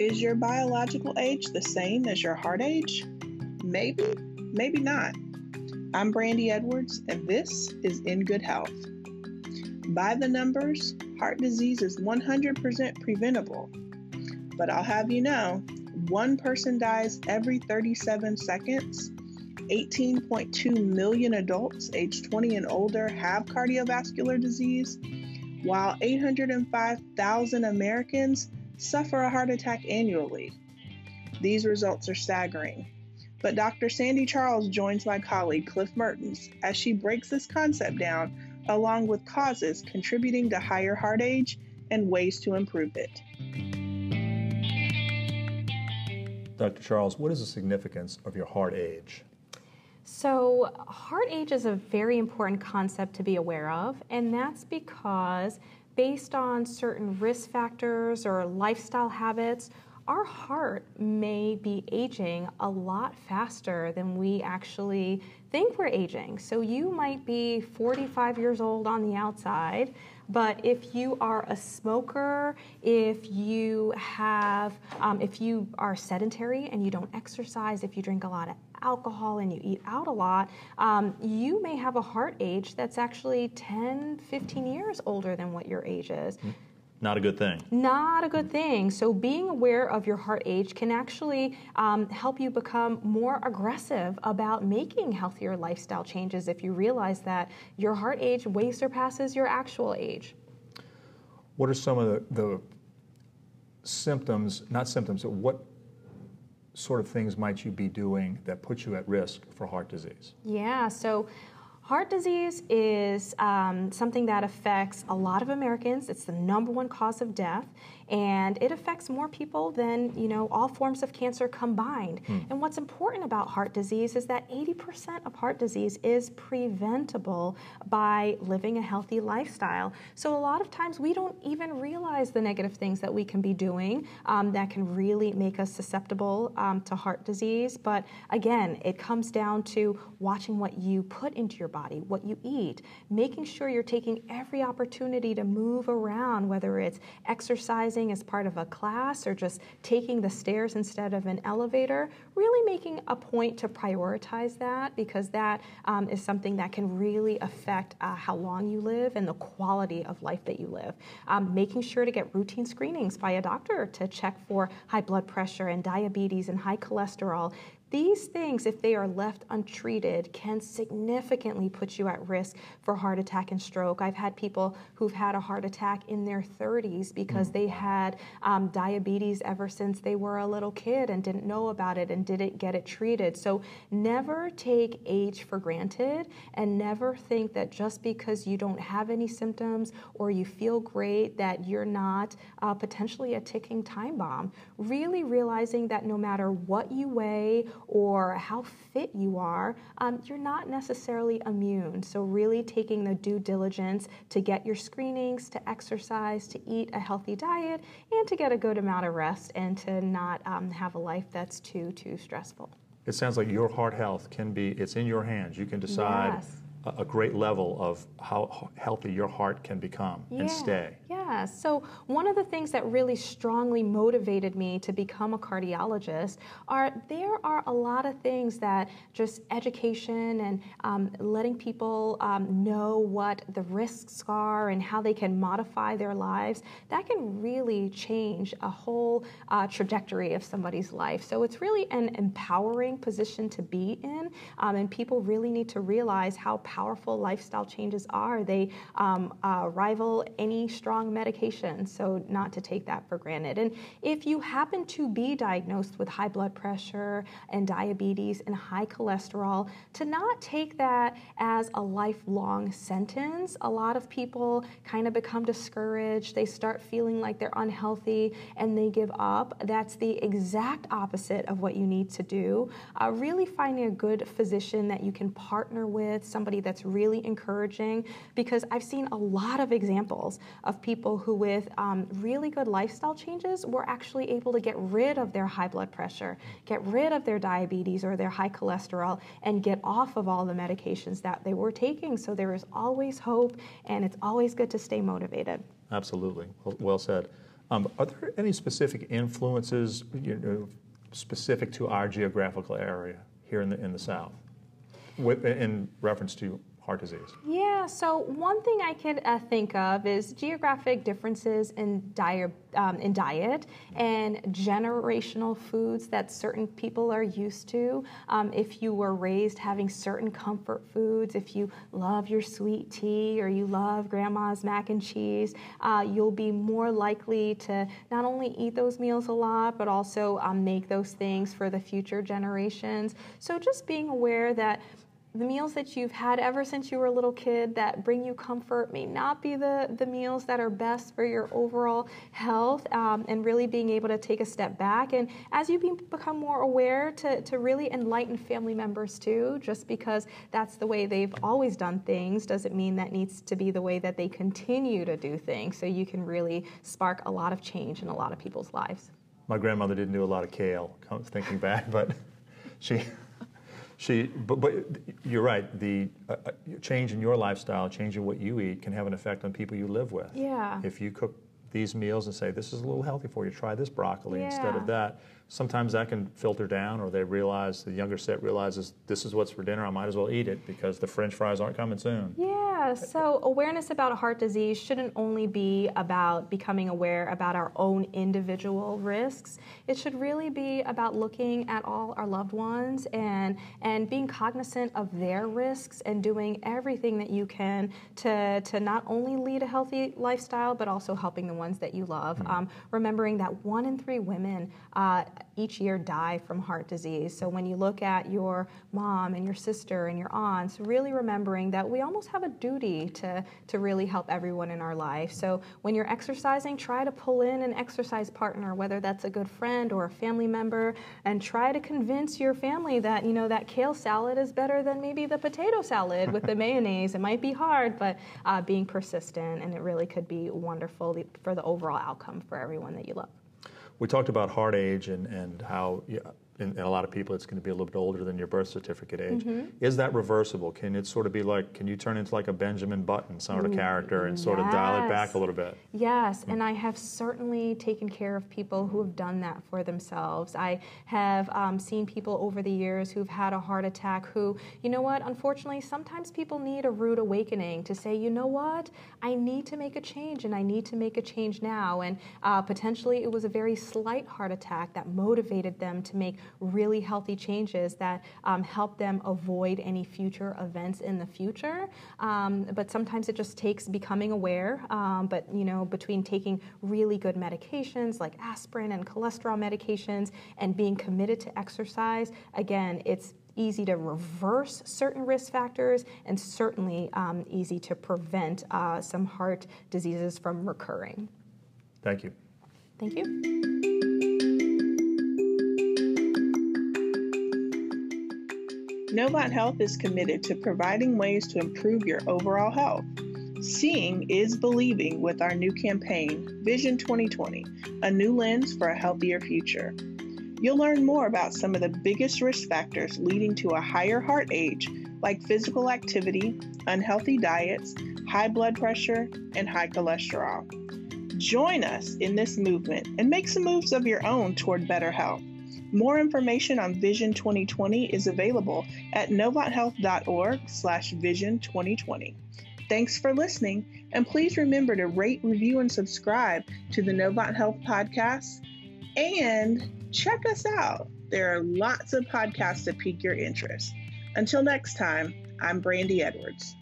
Is your biological age the same as your heart age? Maybe, maybe not. I'm Brandy Edwards, and this is In Good Health. By the numbers, heart disease is 100% preventable. But I'll have you know, one person dies every 37 seconds. 18.2 million adults aged 20 and older have cardiovascular disease, while 805,000 Americans suffer a heart attack annually. These results are staggering. But Dr. Sandy Charles joins my colleague Cliff Mertens as she breaks this concept down, along with causes contributing to higher heart age and ways to improve it. Dr. Charles, what is the significance of your heart age? So, heart age is a very important concept to be aware of, and that's because based on certain risk factors or lifestyle habits, our heart may be aging a lot faster than we actually think we're aging. So you might be 45 years old on the outside, but if you are a smoker, if you have, um, if you are sedentary and you don't exercise, if you drink a lot of alcohol and you eat out a lot, um, you may have a heart age that's actually 10, 15 years older than what your age is. Mm-hmm. Not a good thing. Not a good thing. So, being aware of your heart age can actually um, help you become more aggressive about making healthier lifestyle changes if you realize that your heart age way surpasses your actual age. What are some of the, the symptoms, not symptoms, but what sort of things might you be doing that put you at risk for heart disease? Yeah, so Heart disease is um, something that affects a lot of Americans. It's the number one cause of death, and it affects more people than you know all forms of cancer combined. Hmm. And what's important about heart disease is that 80% of heart disease is preventable by living a healthy lifestyle. So a lot of times we don't even realize the negative things that we can be doing um, that can really make us susceptible um, to heart disease. But again, it comes down to watching what you put into your body body, what you eat, making sure you're taking every opportunity to move around, whether it's exercising as part of a class or just taking the stairs instead of an elevator, really making a point to prioritize that because that um, is something that can really affect uh, how long you live and the quality of life that you live. Um, making sure to get routine screenings by a doctor to check for high blood pressure and diabetes and high cholesterol these things, if they are left untreated, can significantly put you at risk for heart attack and stroke. I've had people who've had a heart attack in their 30s because mm. they had um, diabetes ever since they were a little kid and didn't know about it and didn't get it treated. So never take age for granted and never think that just because you don't have any symptoms or you feel great that you're not uh, potentially a ticking time bomb. Really realizing that no matter what you weigh, or how fit you are, um, you're not necessarily immune. So, really taking the due diligence to get your screenings, to exercise, to eat a healthy diet, and to get a good amount of rest and to not um, have a life that's too, too stressful. It sounds like your heart health can be, it's in your hands. You can decide. Yes a great level of how healthy your heart can become yeah, and stay. Yeah. So one of the things that really strongly motivated me to become a cardiologist are there are a lot of things that just education and um, letting people um, know what the risks are and how they can modify their lives that can really change a whole uh, trajectory of somebody's life. So it's really an empowering position to be in, um, and people really need to realize how powerful lifestyle changes are. They um, uh, rival any strong medication, so not to take that for granted. And if you happen to be diagnosed with high blood pressure and diabetes and high cholesterol, to not take that as a lifelong sentence. A lot of people kind of become discouraged, they start feeling like they're unhealthy, and they give up. That's the exact opposite of what you need to do. Uh, really finding a good physician that you can partner with, somebody that's really encouraging because I've seen a lot of examples of people who, with um, really good lifestyle changes, were actually able to get rid of their high blood pressure, get rid of their diabetes or their high cholesterol, and get off of all the medications that they were taking. So there is always hope, and it's always good to stay motivated. Absolutely. Well said. Um, are there any specific influences you know, specific to our geographical area here in the, in the South with, in reference to heart disease? Yeah, so one thing I could uh, think of is geographic differences in, diet, um, in diet and generational foods that certain people are used to. Um, if you were raised having certain comfort foods, if you love your sweet tea or you love grandma's mac and cheese, uh, you'll be more likely to not only eat those meals a lot, but also um, make those things for the future generations. So just being aware that the meals that you've had ever since you were a little kid that bring you comfort may not be the, the meals that are best for your overall health um, and really being able to take a step back. And as you be, become more aware to, to really enlighten family members too just because that's the way they've always done things doesn't mean that needs to be the way that they continue to do things. So you can really spark a lot of change in a lot of people's lives. My grandmother didn't do a lot of kale thinking back but she she, but, but you're right. The uh, uh, change in your lifestyle, change in what you eat, can have an effect on people you live with. Yeah. If you cook these meals and say this is a little healthy for you, try this broccoli yeah. instead of that. Sometimes that can filter down, or they realize the younger set realizes this is what's for dinner. I might as well eat it because the French fries aren't coming soon. Yeah. So, awareness about heart disease shouldn't only be about becoming aware about our own individual risks. It should really be about looking at all our loved ones and, and being cognizant of their risks and doing everything that you can to, to not only lead a healthy lifestyle, but also helping the ones that you love. Mm-hmm. Um, remembering that one in three women uh, each year die from heart disease. So, when you look at your mom and your sister and your aunts, really remembering that we almost have a duty to, to really help everyone in our life. So when you're exercising, try to pull in an exercise partner, whether that's a good friend or a family member, and try to convince your family that, you know, that kale salad is better than maybe the potato salad with the mayonnaise. It might be hard, but uh, being persistent, and it really could be wonderful for the overall outcome for everyone that you love. We talked about heart age and, and how in, in, a lot of people, it's going to be a little bit older than your birth certificate age. Mm-hmm. Is that reversible? Can it sort of be like, can you turn into like a Benjamin Button sort of character and sort yes. of dial it back a little bit? Yes, mm-hmm. and I have certainly taken care of people who have done that for themselves. I have um, seen people over the years who've had a heart attack who, you know what, unfortunately, sometimes people need a rude awakening to say, you know what, I need to make a change and I need to make a change now. And uh, potentially it was a very slight heart attack that motivated them to make really healthy changes that um, help them avoid any future events in the future. Um, but sometimes it just takes becoming aware. Um, but you know, between taking really good medications like aspirin and cholesterol medications and being committed to exercise, again, it's easy to reverse certain risk factors and certainly um, easy to prevent uh, some heart diseases from recurring. Thank you. Thank you. Novant Health is committed to providing ways to improve your overall health. Seeing is believing with our new campaign, Vision 2020, a new lens for a healthier future. You'll learn more about some of the biggest risk factors leading to a higher heart age, like physical activity, unhealthy diets, high blood pressure, and high cholesterol. Join us in this movement and make some moves of your own toward better health. More information on Vision 2020 is available at novanthealth.org slash vision 2020. Thanks for listening, and please remember to rate, review, and subscribe to the Novant Health podcast. And check us out. There are lots of podcasts that pique your interest. Until next time, I'm Brandy Edwards.